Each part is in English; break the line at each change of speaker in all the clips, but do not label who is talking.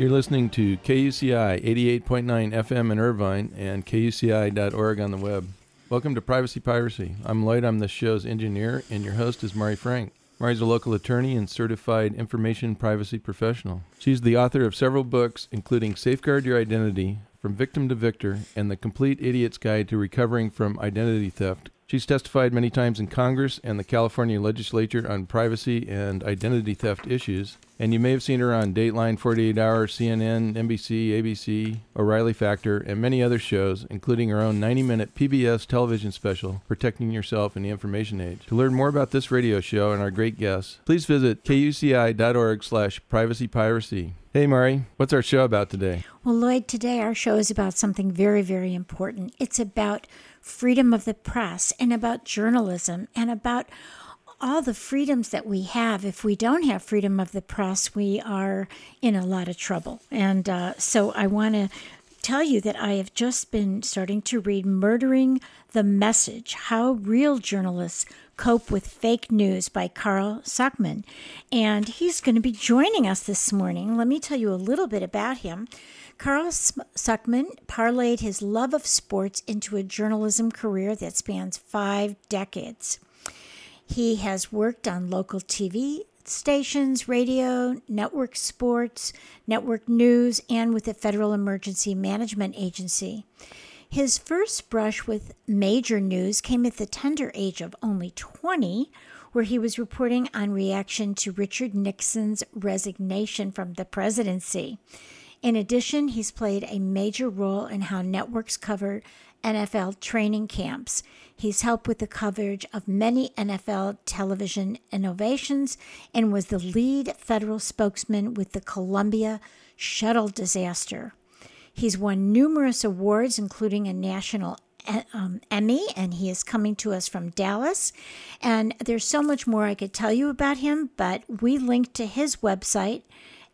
You're listening to KUCI 88.9 FM in Irvine and KUCI.org on the web. Welcome to Privacy Piracy. I'm Lloyd, I'm the show's engineer, and your host is Mari Frank. Mari's a local attorney and certified information privacy professional. She's the author of several books, including Safeguard Your Identity, From Victim to Victor, and The Complete Idiot's Guide to Recovering from Identity Theft, She's testified many times in Congress and the California legislature on privacy and identity theft issues. And you may have seen her on Dateline, 48 Hour, CNN, NBC, ABC, O'Reilly Factor, and many other shows, including her own 90 minute PBS television special, Protecting Yourself in the Information Age. To learn more about this radio show and our great guests, please visit kuci.org slash privacypiracy. Hey, Mari, what's our show about today?
Well, Lloyd, today our show is about something very, very important. It's about freedom of the press and about journalism and about all the freedoms that we have. If we don't have freedom of the press, we are in a lot of trouble. And uh, so I want to tell you that I have just been starting to read Murdering the Message How Real Journalists Cope with Fake News by Carl Suckman. And he's going to be joining us this morning. Let me tell you a little bit about him. Carl Suckman parlayed his love of sports into a journalism career that spans five decades. He has worked on local TV stations, radio, network sports, network news, and with the Federal Emergency Management Agency. His first brush with major news came at the tender age of only 20, where he was reporting on reaction to Richard Nixon's resignation from the presidency. In addition, he's played a major role in how networks cover NFL training camps. He's helped with the coverage of many NFL television innovations and was the lead federal spokesman with the Columbia shuttle disaster. He's won numerous awards, including a national um, Emmy, and he is coming to us from Dallas. And there's so much more I could tell you about him, but we link to his website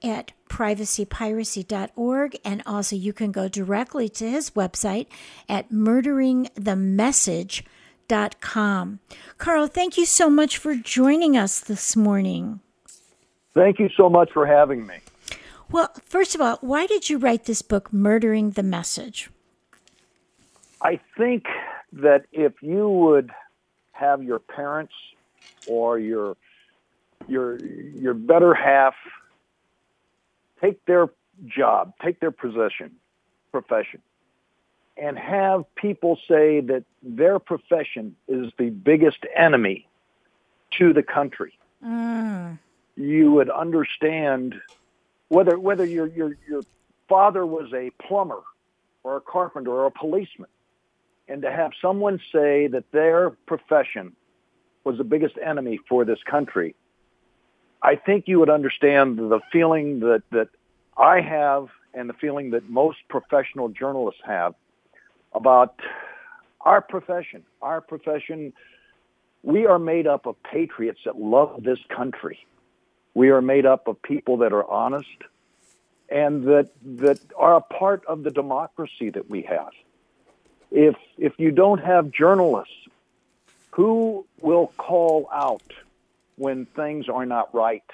at privacypiracy.org. And also, you can go directly to his website at murderingthemessage.com. Carl, thank you so much for joining us this morning.
Thank you so much for having me.
Well, first of all, why did you write this book, Murdering the Message?
I think that if you would have your parents or your your your better half take their job, take their position, profession, and have people say that their profession is the biggest enemy to the country. Mm. You would understand whether whether your your your father was a plumber or a carpenter or a policeman, and to have someone say that their profession was the biggest enemy for this country I think you would understand the feeling that, that I have and the feeling that most professional journalists have about our profession. Our profession, we are made up of patriots that love this country. We are made up of people that are honest and that, that are a part of the democracy that we have. If, if you don't have journalists, who will call out when things are not right?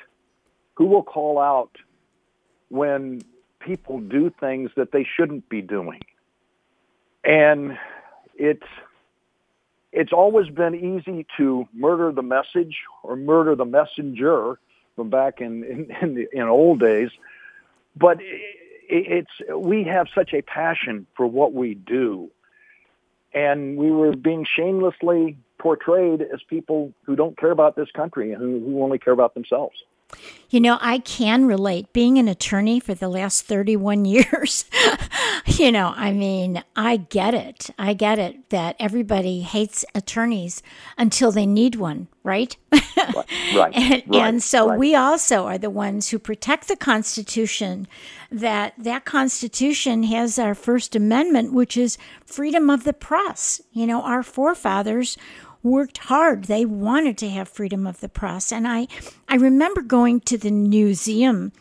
Who will call out when people do things that they shouldn't be doing? And it's it's always been easy to murder the message or murder the messenger from back in in, in, the, in old days, but it's we have such a passion for what we do, and we were being shamelessly portrayed as people who don't care about this country and who, who only care about themselves.
You know, I can relate. Being an attorney for the last 31 years, you know, I mean, I get it. I get it that everybody hates attorneys until they need one, right?
Right. right
and,
right,
and so
right.
we also are the ones who protect the Constitution. That that Constitution has our First Amendment, which is freedom of the press. You know, our forefathers worked hard. They wanted to have freedom of the press. And I, I remember going to the museum,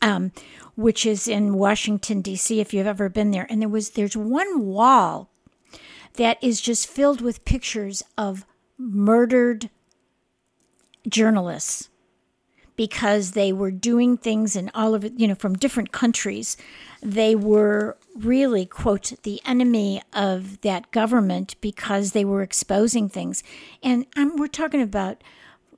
um, which is in Washington D.C. If you've ever been there, and there was there's one wall that is just filled with pictures of murdered journalists because they were doing things in all of it, you know, from different countries. They were really, quote, the enemy of that government because they were exposing things. And we're talking about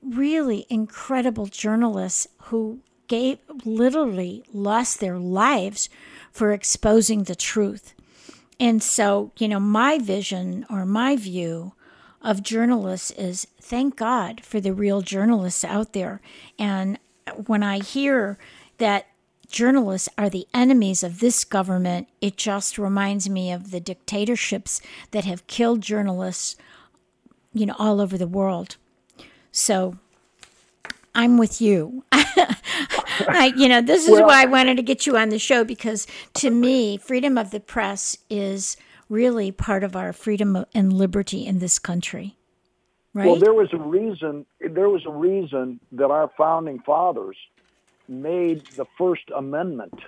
really incredible journalists who gave literally lost their lives for exposing the truth. And so, you know, my vision or my view of journalists is thank God for the real journalists out there. And when I hear that journalists are the enemies of this government, it just reminds me of the dictatorships that have killed journalists, you know, all over the world. So I'm with you. I, you know, this is
Well-
why I wanted to get you on the show because to me, freedom of the press is really part of our freedom and liberty in this country. Right?
Well, there was a reason. There was a reason that our founding fathers made the First Amendment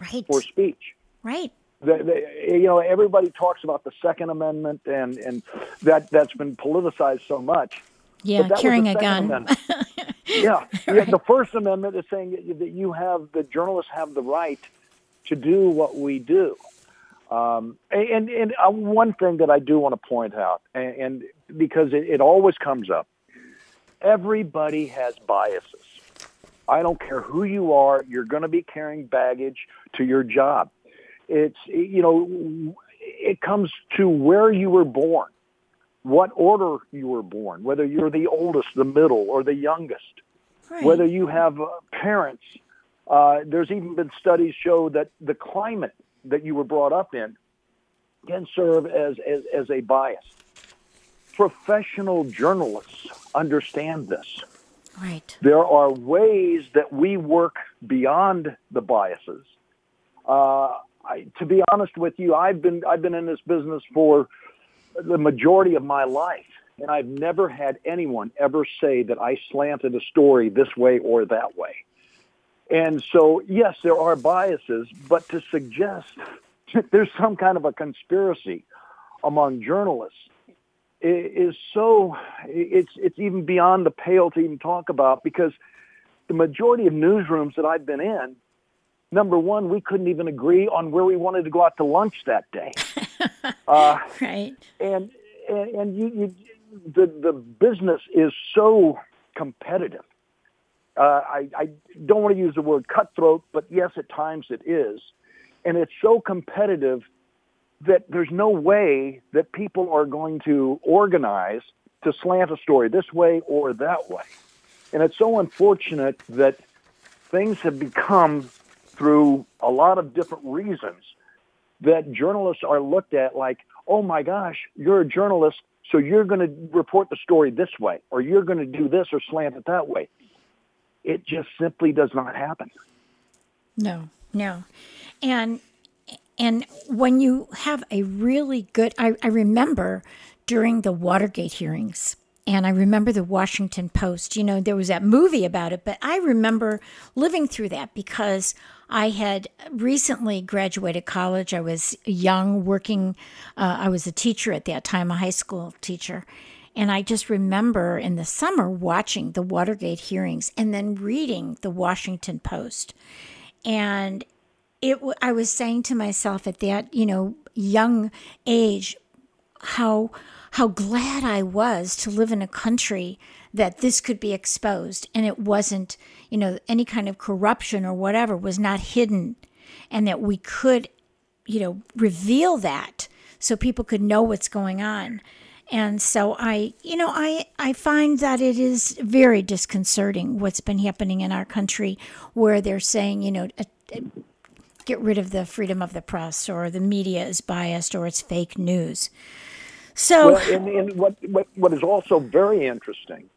right.
for speech.
Right.
The, the, you know, everybody talks about the Second Amendment, and and that that's been politicized so much.
Yeah,
But that was
carrying a gun.
Yeah, yeah. The First Amendment is saying that- that you have the journalists have the right to do what we do. Um, and and uh, one thing that I do want to point out, and, and because it, it always comes up, everybody has biases. I don't care who you are, you're going to be carrying baggage to your job. It's you know, it comes to where you were born, what order you were born, whether you're the oldest, the middle, or the youngest
Right.
whether you have uh, parents. Uh, there's even been studies show that the climate that you were brought up in can serve as, as, as a bias. Professional journalists understand this.
Right.
There are ways that we work beyond the biases. Uh, I, to be honest with you, I've been I've been in this business for the majority of my life, and I've never had anyone ever say that I slanted a story this way or that way. And so, yes, there are biases, but to suggest there's some kind of a conspiracy among journalists is so it's it's even beyond the pale to even talk about because the majority of newsrooms that I've been in, number one, we couldn't even agree on where we wanted to go out to lunch that day. uh,
Right.
and and, and you, you the the business is so competitive. Uh, I, I don't want to use the word cutthroat, but yes, at times it is, and it's so competitive that there's no way that people are going to organize to slant a story this way or that way. And it's so unfortunate that things have become through a lot of different reasons that journalists are looked at like, oh my gosh, you're a journalist, so you're going to report the story this way, or you're going to do this or slant it that way. It just simply does not happen.
No, no. And and when you have a really good I, I remember during the Watergate hearings and I remember the Washington Post, you know, there was that movie about it, but I remember living through that because I had recently graduated college. I was young, working, uh, I was a teacher at that time, a high school teacher. And I just remember in the summer watching the Watergate hearings and then reading the Washington Post. And it I was saying to myself at that, you know, young age how how glad I was to live in a country that this could be exposed and it wasn't, you know, any kind of corruption or whatever was not hidden and that we could, you know, reveal that so people could know what's going on. And so I, you know, I, I find that it is very disconcerting what's been happening in our country where they're saying, you know, get rid of the freedom of the press or the media is biased or it's fake news. So,
well, and, and what, what, what is also very interesting,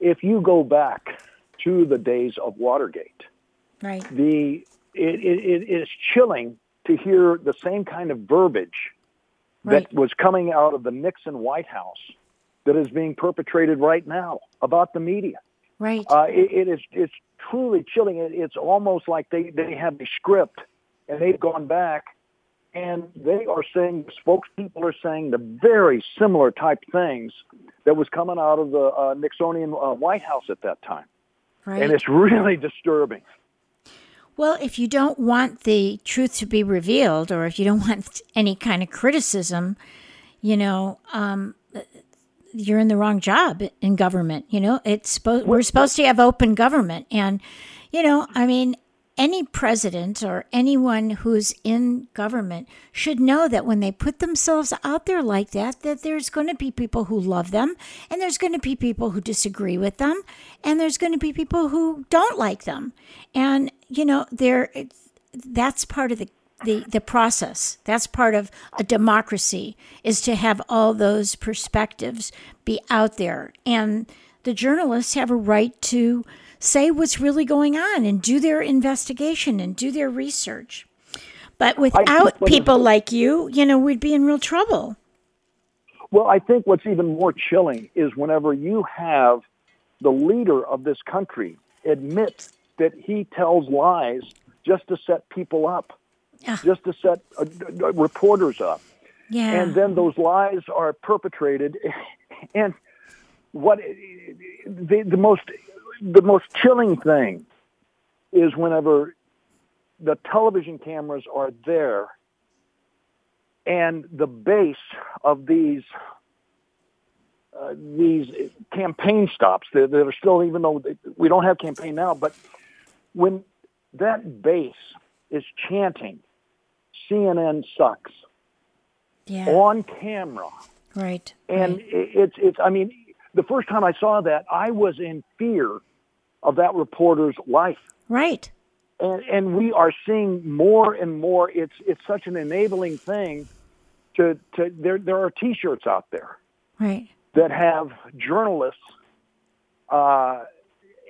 if you go back to the days of Watergate,
right,
the it, it, it is chilling to hear the same kind of verbiage
right.
that was coming out of the Nixon White House that is being perpetrated right now about the media.
Right.
Uh, it, it is it's truly chilling. It, it's almost like they, they have a script and they've gone back and they are saying spokespeople are saying the very similar type things that was coming out of the uh, Nixonian uh, White House at that time.
Right.
And it's really disturbing.
Well, if you don't want the truth to be revealed, or if you don't want any kind of criticism, you know, um, you're in the wrong job in government. You know, it's supposed we're supposed to have open government, and you know, I mean, any president or anyone who's in government should know that when they put themselves out there like that that there's going to be people who love them and there's going to be people who disagree with them and there's going to be people who don't like them and you know there that's part of the the, the process that's part of a democracy is to have all those perspectives be out there and the journalists have a right to say what's really going on and do their investigation and do their research. But without people like you, you know, we'd be in real trouble.
Well, I think what's even more chilling is whenever you have the leader of this country admit that he tells lies just to set people up, just to set uh, reporters up.
Yeah.
And then those lies are perpetrated. And what the, the most the most chilling thing is whenever the television cameras are there and the base of these uh, these campaign stops that, that are still even though we don't have campaign now but when that base is chanting CNN sucks
yeah.
on camera
right
and
right.
it's it's I mean the first time I saw that I was in fear of that reporter's life.
Right.
And and we are seeing more and more. It's it's such an enabling thing. To to there there are T-shirts out there.
Right.
That have journalists, uh,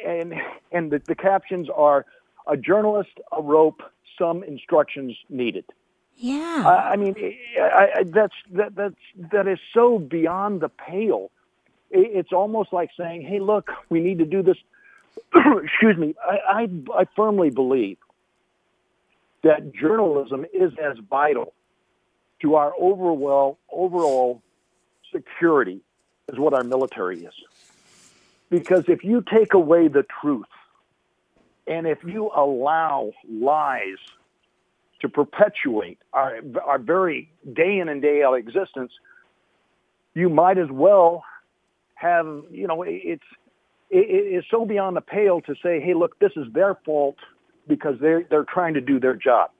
and and the, the captions are a journalist, a rope, some instructions needed.
Yeah.
I, I mean, I, I, that's that that's that is so beyond the pale. It, it's almost like saying, "Hey, look, we need to do this excuse me, I, I, I firmly believe that journalism is as vital to our overall overall security as what our military is. Because if you take away the truth and if you allow lies to perpetuate our, our very day in and day out existence, you might as well have, you know, it's, it is so beyond the pale to say, hey, look, this is their fault because they're, they're trying to do their job.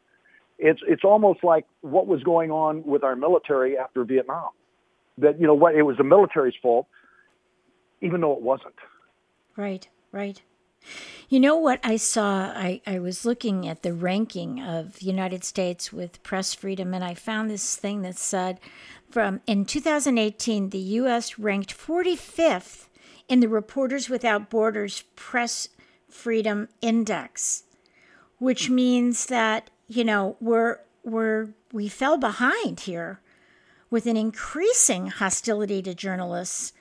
It's, it's almost like what was going on with our military after Vietnam. That, you know, what it was the military's fault, even though it wasn't.
Right, right. You know what I saw? I, I was looking at the ranking of United States with press freedom, and I found this thing that said from in 2018, the U.S. ranked 45th in the Reporters Without Borders Press Freedom Index, which means that, you know, we're, we're, we fell behind here with an increasing hostility to journalists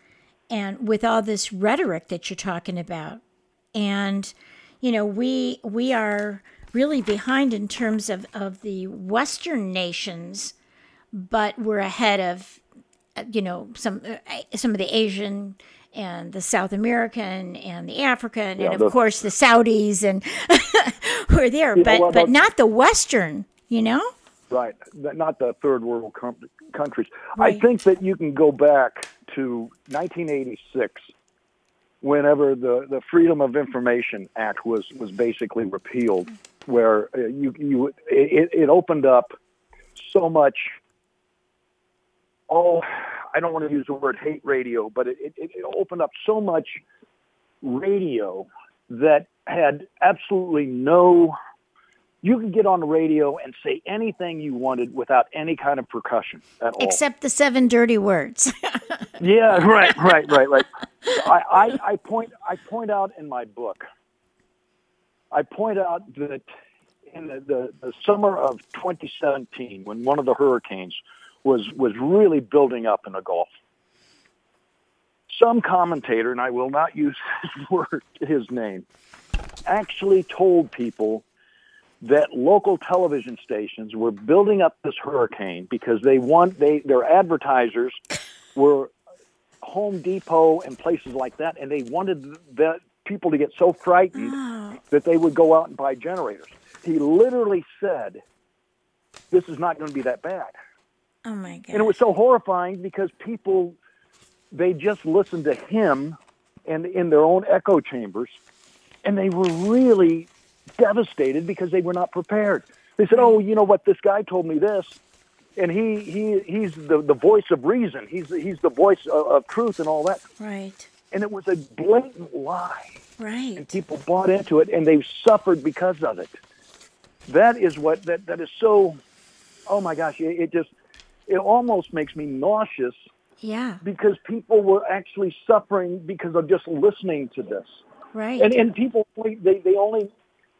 and with all this rhetoric that you're talking about. And, you know, we, we are really behind in terms of, of the Western nations, but we're ahead of, you know, some, uh, some of the Asian and the South American and the African yeah, and of course the Saudis and who are there, but but not the Western, you know.
Right, not the third world com- countries. Right. I think that you can go back to 1986, whenever the, the Freedom of Information Act was was basically repealed, where uh, you you it, it opened up so much. Oh, I don't want to use the word hate radio, but it, it, it opened up so much radio that had absolutely no you could get on the radio and say anything you wanted without any kind of percussion at all.
Except the seven dirty words.
yeah, right, right, right, right. I, I, I point I point out in my book. I point out that in the, the, the summer of 2017, when one of the hurricanes was was really building up in the Gulf, some commentator, and I will not use his word, his name, actually told people that local television stations were building up this hurricane because they want they their advertisers were Home Depot and places like that, and they wanted the people to get so frightened oh. that they would go out and buy generators. He literally said, "This is not going to be that bad."
Oh my god!
And it was so horrifying because people they just listened to him and in their own echo chambers, and they were really devastated because they were not prepared. They said, "Oh, you know what? This guy told me this, and he he he's the the voice of reason. He's he's the voice of, of truth and all that."
Right.
And it was a blatant lie.
Right.
And people bought into it, and they suffered because of it. That is what that that is so. Oh my gosh! It, it just it almost makes me nauseous.
Yeah.
Because people were actually suffering because of just listening to this.
Right.
And and people they they only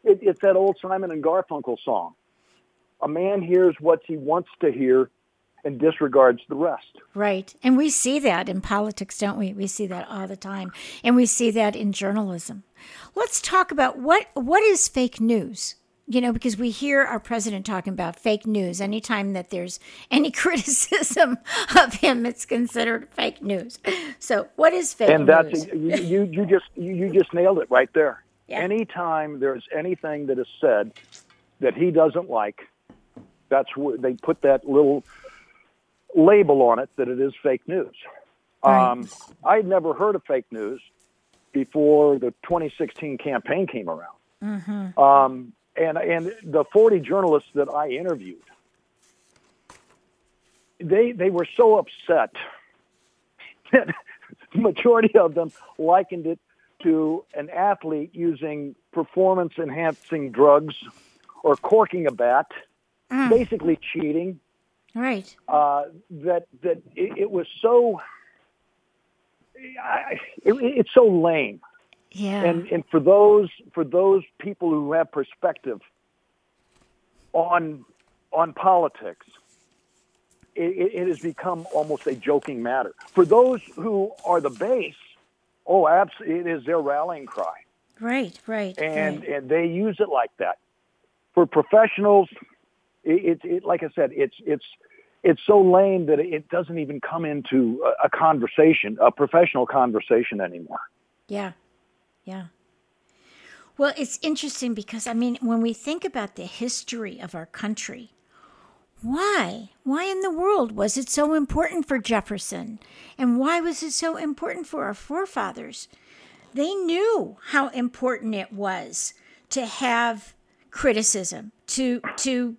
it, it's that old Simon and Garfunkel song. A man hears what he wants to hear and disregards the rest.
Right. And we see that in politics, don't we? We see that all the time. And we see that in journalism. Let's talk about what what is fake news? You know, because we hear our president talking about fake news. Anytime that there's any criticism of him, it's considered fake news. So, what is fake
and
news?
And that's you, you, you just you, you just nailed it right there. Yeah. Anytime there's anything that is said that he doesn't like, that's where they put that little label on it that it is fake news. Right. Um, I had never heard of fake news before the 2016 campaign came around.
Mm-hmm.
Um, and and the 40 journalists that I interviewed, they they were so upset that the majority of them likened it to an athlete using performance enhancing drugs or corking a bat, mm. basically cheating.
Right.
Uh, that that it, it was so. I, it, it's so lame.
Yeah.
And and for those for those people who have perspective on on politics, it, it has become almost a joking matter. For those who are the base, Oh, absolutely. It is their rallying cry.
Right, right.
And
right.
and they use it like that. For professionals, it, it, it like I said, it's it's it's so lame that it doesn't even come into a, a conversation, a professional conversation anymore.
Yeah, yeah. Well, it's interesting because I mean, when we think about the history of our country, why? Why in the world was it so important for Jefferson? And why was it so important for our forefathers? They knew how important it was to have criticism, to to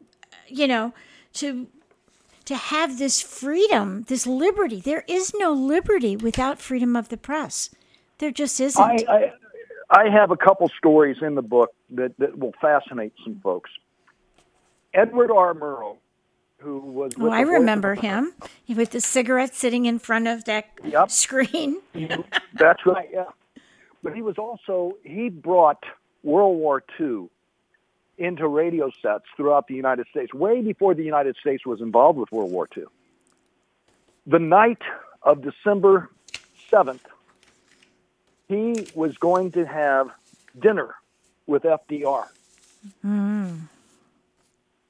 you know, to to have this freedom, this liberty. There is no liberty without freedom of the press. There just isn't.
I, I, I have a couple stories in the book that, that will fascinate some folks. Edward R. Murrow who was.
oh, I remember him with the cigarette sitting in front of that
yep.
screen.
That's right. Yeah, but he was also he brought World War II into radio sets throughout the United States, way before the United States was involved with World War II. The night of December seventh, he was going to have dinner with FDR.
Mm.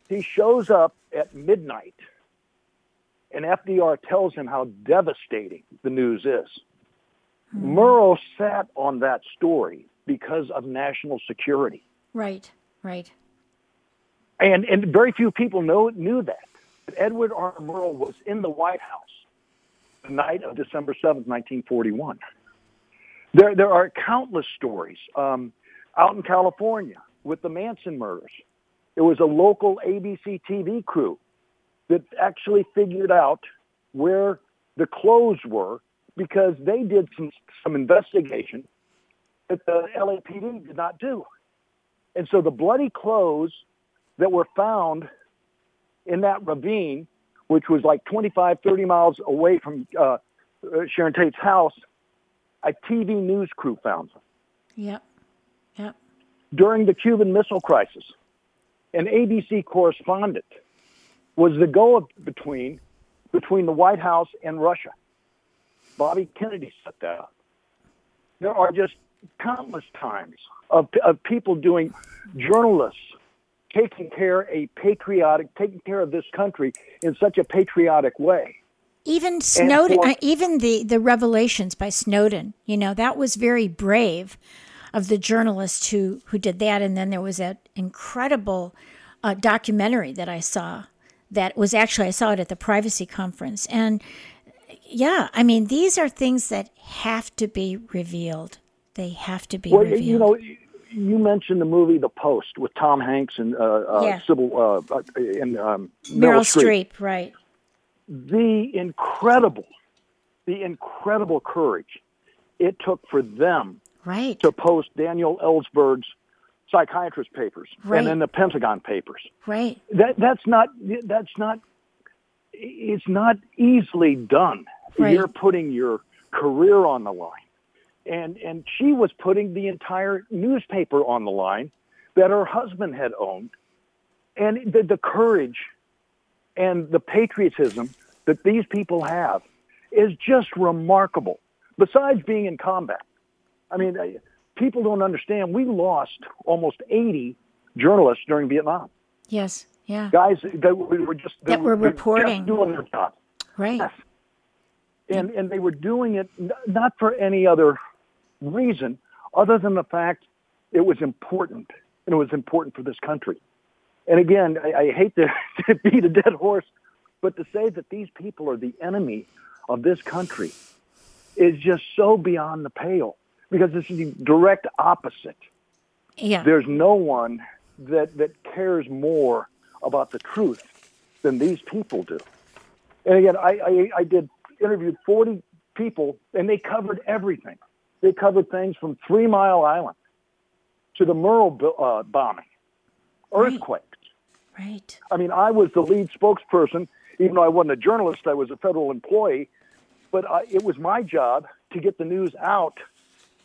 He shows up at midnight, and FDR tells him how devastating the news is. Mm-hmm. Murrow sat on that story because of national security.
Right, right.
And and very few people know knew that. But Edward R. Murrow was in the White House the night of December seventh, 1941. There, there are countless stories um, out in California with the Manson murders. It was a local ABC TV crew that actually figured out where the clothes were because they did some some investigation that the LAPD did not do. And so the bloody clothes that were found in that ravine, which was like 25, 30 miles away from uh, Sharon Tate's house, a TV news crew found them.
Yep. Yep.
During the Cuban Missile Crisis, an ABC correspondent was the go-between between the White House and Russia. Bobby Kennedy set that up. There are just countless times of, of people doing journalists taking care a patriotic, taking care of this country in such a patriotic way.
Even Snowden,
for-
uh, even the the revelations by Snowden, you know, that was very brave of the journalist who who did that. And then there was that incredible uh, documentary that I saw that was actually I saw it at the privacy conference. And yeah, I mean, these are things that have to be revealed. They have to be
Well,
revealed.
you know, you mentioned the movie The Post with Tom Hanks and uh, uh,
Yeah.
Sybil uh, uh, and um,
Meryl
Streep.
Streep, right?
The incredible, the incredible courage it took for them
Right.
to post Daniel Ellsberg's psychiatrist papers
Right.
and then the Pentagon papers.
Right.
That that's not that's not it's not easily done.
Right.
You're putting your career on the line. And and she was putting the entire newspaper on the line that her husband had owned. And the, the courage and the patriotism that these people have is just remarkable. Besides being in combat, I mean, people don't understand. We lost almost 80 journalists during Vietnam.
Yes. Yeah.
Guys that were just they
That were
just
reporting.
doing their job,
Right.
Yes. and and they were doing it not for any other reason other than the fact it was important and it was important for this country. And again, I, I hate to, to beat a dead horse, but to say that these people are the enemy of this country is just so beyond the pale because this is the direct opposite.
Yeah.
There's no one that, that cares more about the truth than these people do. And again, I, I, I did interviewed 40 people, and they covered everything. They covered things from Three Mile Island to the Murrah uh, bombing,
Right.
earthquakes.
Right.
I mean, I was the lead spokesperson, even though I wasn't a journalist. I was a federal employee, but I, it was my job to get the news out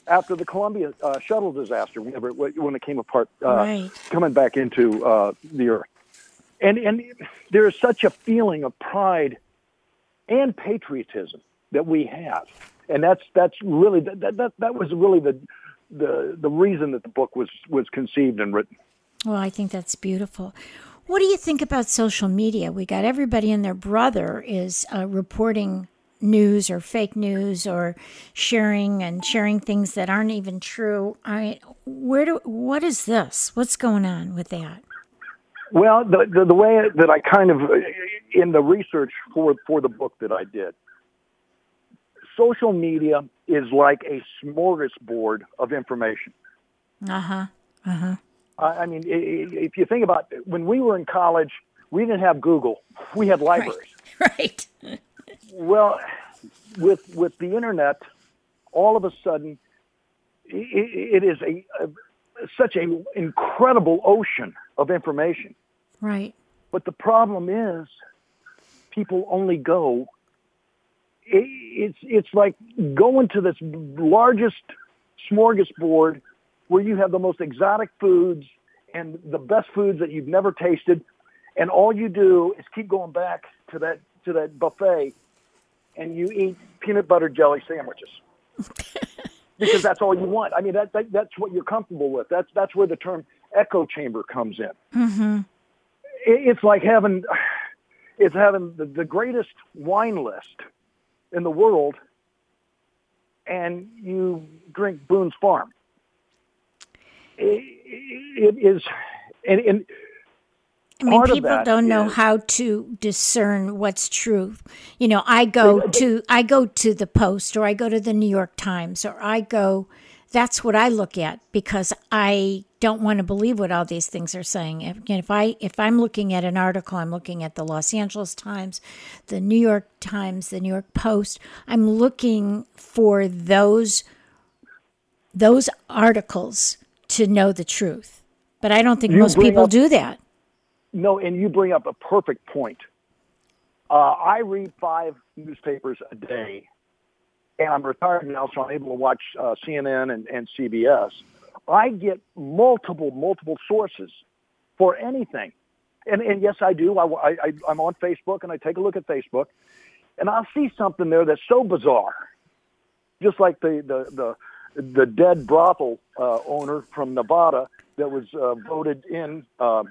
after the Columbia uh, shuttle disaster, whenever it, when it came apart, uh,
Right.
coming back into uh, the earth. And and there is such a feeling of pride and patriotism that we have, and that's that's really that that, that, was really the the the reason that the book was was conceived and written.
Well, I think that's beautiful. What do you think about social media? We got everybody and their brother is uh, reporting news or fake news or sharing and sharing things that aren't even true. I where do what is this? What's going on with that?
Well, the, the the way that I kind of in the research for for the book that I did, social media is like a smorgasbord of information.
Uh huh. Uh huh.
I I mean, if you think about it, when we were in college, we didn't have Google. We had libraries.
Right. Right.
Well, with with the internet, all of a sudden, i i it is a, a such an incredible ocean of information.
Right.
But the problem is, people only go. i it's it's like going to this largest smorgasbord where you have the most exotic foods and the best foods that you've never tasted, and all you do is keep going back to that to that buffet, and you eat peanut butter jelly sandwiches. because that's all you want. I mean, that, that that's what you're comfortable with. That's that's where the term echo chamber comes in
Mm-hmm.
it- it's like having it's having the, the greatest wine list in the world and you drink Boone's Farm. It, it is, and, and
I mean, people don't know
is-
how to discern what's true. You know, I go to I go to the Post or I go to the New York Times or I go. That's what I look at because I don't want to believe what all these things are saying. If, if I if I'm looking at an article, I'm looking at the Los Angeles Times, the New York Times, the New York Post. I'm looking for those those articles to know the truth. But I don't think
You
most people
up-
do that.
No, and you bring up a perfect point. Uh, I read five newspapers a day, and I'm retired now, so I'm able to watch uh, CNN and, and CBS. I get multiple, multiple sources for anything. And, and yes, I do. I, I, I'm on Facebook, and I take a look at Facebook, and I'll see something there that's so bizarre, just like the the the, the dead brothel uh, owner from Nevada that was uh, voted in. Um,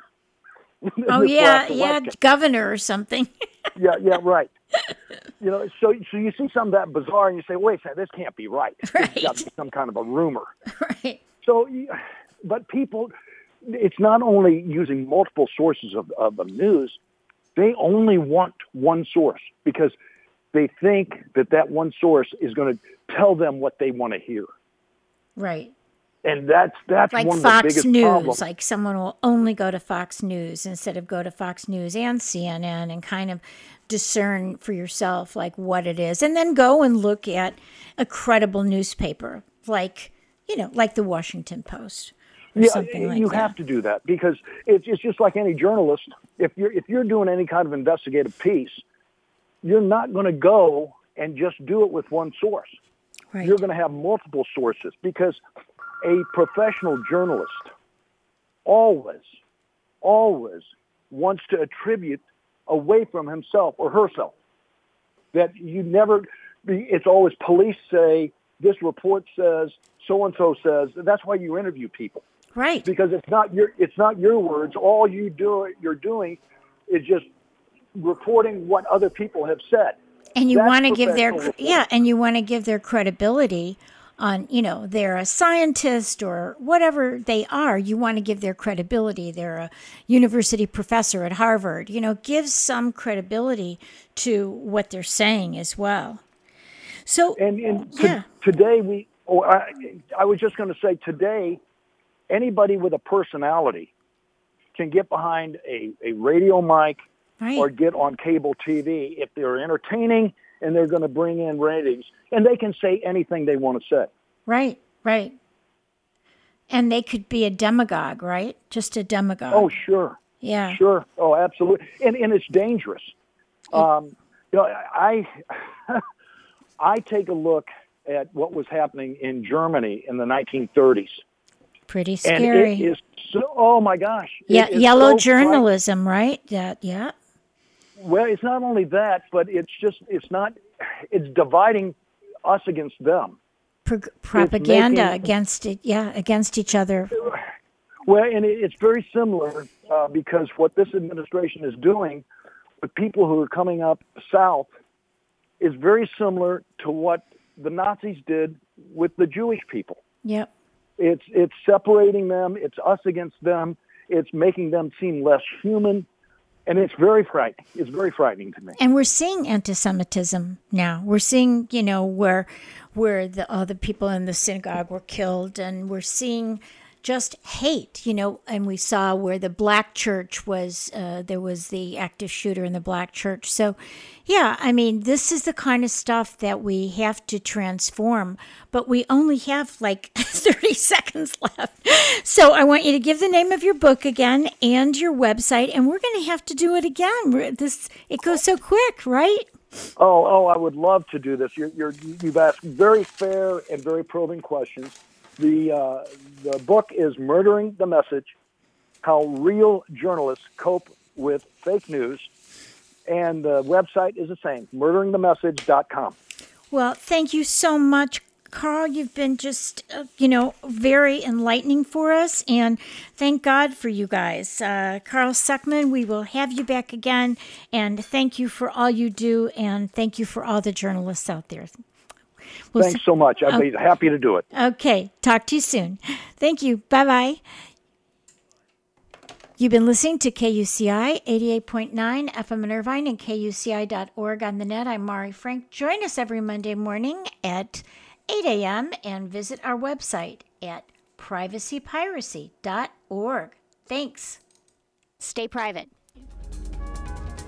Oh yeah, yeah, governor or something.
yeah, yeah, right. You know, so so you see something that bizarre, and you say, "Wait a second, this can't be right. This has got to be some kind of a rumor."
right.
So, but people, it's not only using multiple sources of, of the news; they only want one source because they think that that one source is going to tell them what they want to hear,
Right.
And that's that's
Like
one of the
Fox
biggest
News,
problems.
like someone will only go to Fox News instead of go to Fox News and CNN and kind of discern for yourself like what it is and then go and look at a credible newspaper like, you know, like the Washington Post or
yeah,
something like
you
that.
have to do that because it's, it's just like any journalist. If you're if you're doing any kind of investigative piece, you're not going to go and just do it with one source.
right.
You're going to have multiple sources because a professional journalist always, always wants to attribute away from himself or herself. That you never, be- it's always police say, this report says, so and so says. That's why you interview people
right.
because it's not your it's not your words. All you do you're doing is just reporting what other people have said.
and you want to give their
reporting.
yeah and you want to give their credibility on you know they're a scientist or whatever they are you want to give their credibility. They're a university professor at harvard you know give some credibility to what they're saying as well. So
And, and to-
Yeah.
today we, or I, I was just going to say today, anybody with a personality can get behind a, a radio mic
right.
or get on cable TV if they're entertaining and they're going to bring in ratings, and they can say anything they want to say.
right right and they could be a demagogue right just a demagogue
Oh, sure.
yeah
Sure. Oh, absolutely. And and it's dangerous. Um, you know, I I take a look at what was happening in Germany in the 1930s,
pretty
and
scary
it is so. Oh my gosh.
Yeah yellow
so
journalism right yeah yeah
Well, it's not only that, but it's just it's not. It's dividing us against them.
Pro- propaganda
making-
against it yeah against each other
Well, and it, it's very similar uh, because what this administration is doing with people who are coming up south is very similar to what the Nazis did with the Jewish people.
yep
It's it's separating them. It's us against them. It's making them seem less human, and it's very frightening. It's very frightening to me.
and we're seeing anti-semitism now we're seeing you know where where the other people in the synagogue were killed and we're seeing just hate you know and we saw where the black church was uh, there was the active shooter in the black church so yeah i mean this is the kind of stuff that we have to transform but we only have like 30 seconds left so i want you to give the name of your book again and your website and we're going to have to do it again this it goes so quick right
Oh, oh, I would love to do this. You're, you're, you've asked very fair and very probing questions. The, uh, the book is Murdering the Message How Real Journalists Cope with Fake News. And the website is the same, murderingthemessage.com.
Well, thank you so much, Carl. You've been just, uh, you know, very enlightening for us. And thank God for you guys. Uh, Carl Suckman, we will have you back again. And thank you for all you do. And thank you for all the journalists out there. We'll
Thanks so much. I'd be happy to do it.
Okay. Talk to you soon. Thank you. Bye bye. You've been listening to KUCI 88.9 FM in Irvine and KUCI.org on the net. I'm Mari Frank. Join us every Monday morning at 8 a.m. and visit our website at privacypiracy.org. Thanks.
Stay private.